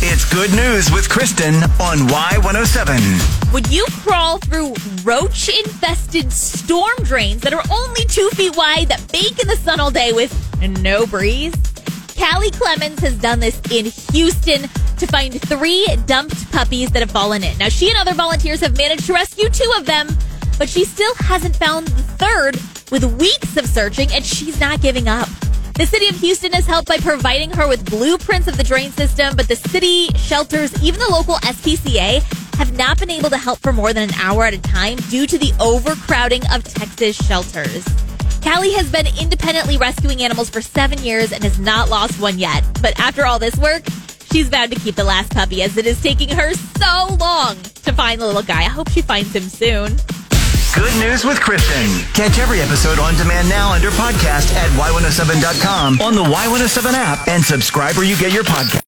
It's good news with Kristen on Y107. Would you crawl through roach infested storm drains that are only two feet wide that bake in the sun all day with no breeze? Callie Clemens has done this in Houston to find three dumped puppies that have fallen in. Now, she and other volunteers have managed to rescue two of them, but she still hasn't found the third with weeks of searching, and she's not giving up. The city of Houston has helped by providing her with blueprints of the drain system, but the city shelters, even the local SPCA, have not been able to help for more than an hour at a time due to the overcrowding of Texas shelters. Callie has been independently rescuing animals for seven years and has not lost one yet. But after all this work, she's vowed to keep the last puppy as it is taking her so long to find the little guy. I hope she finds him soon. Good news with Kristen. Catch every episode on demand now under podcast at y107.com on the Y107 app and subscribe where you get your podcast.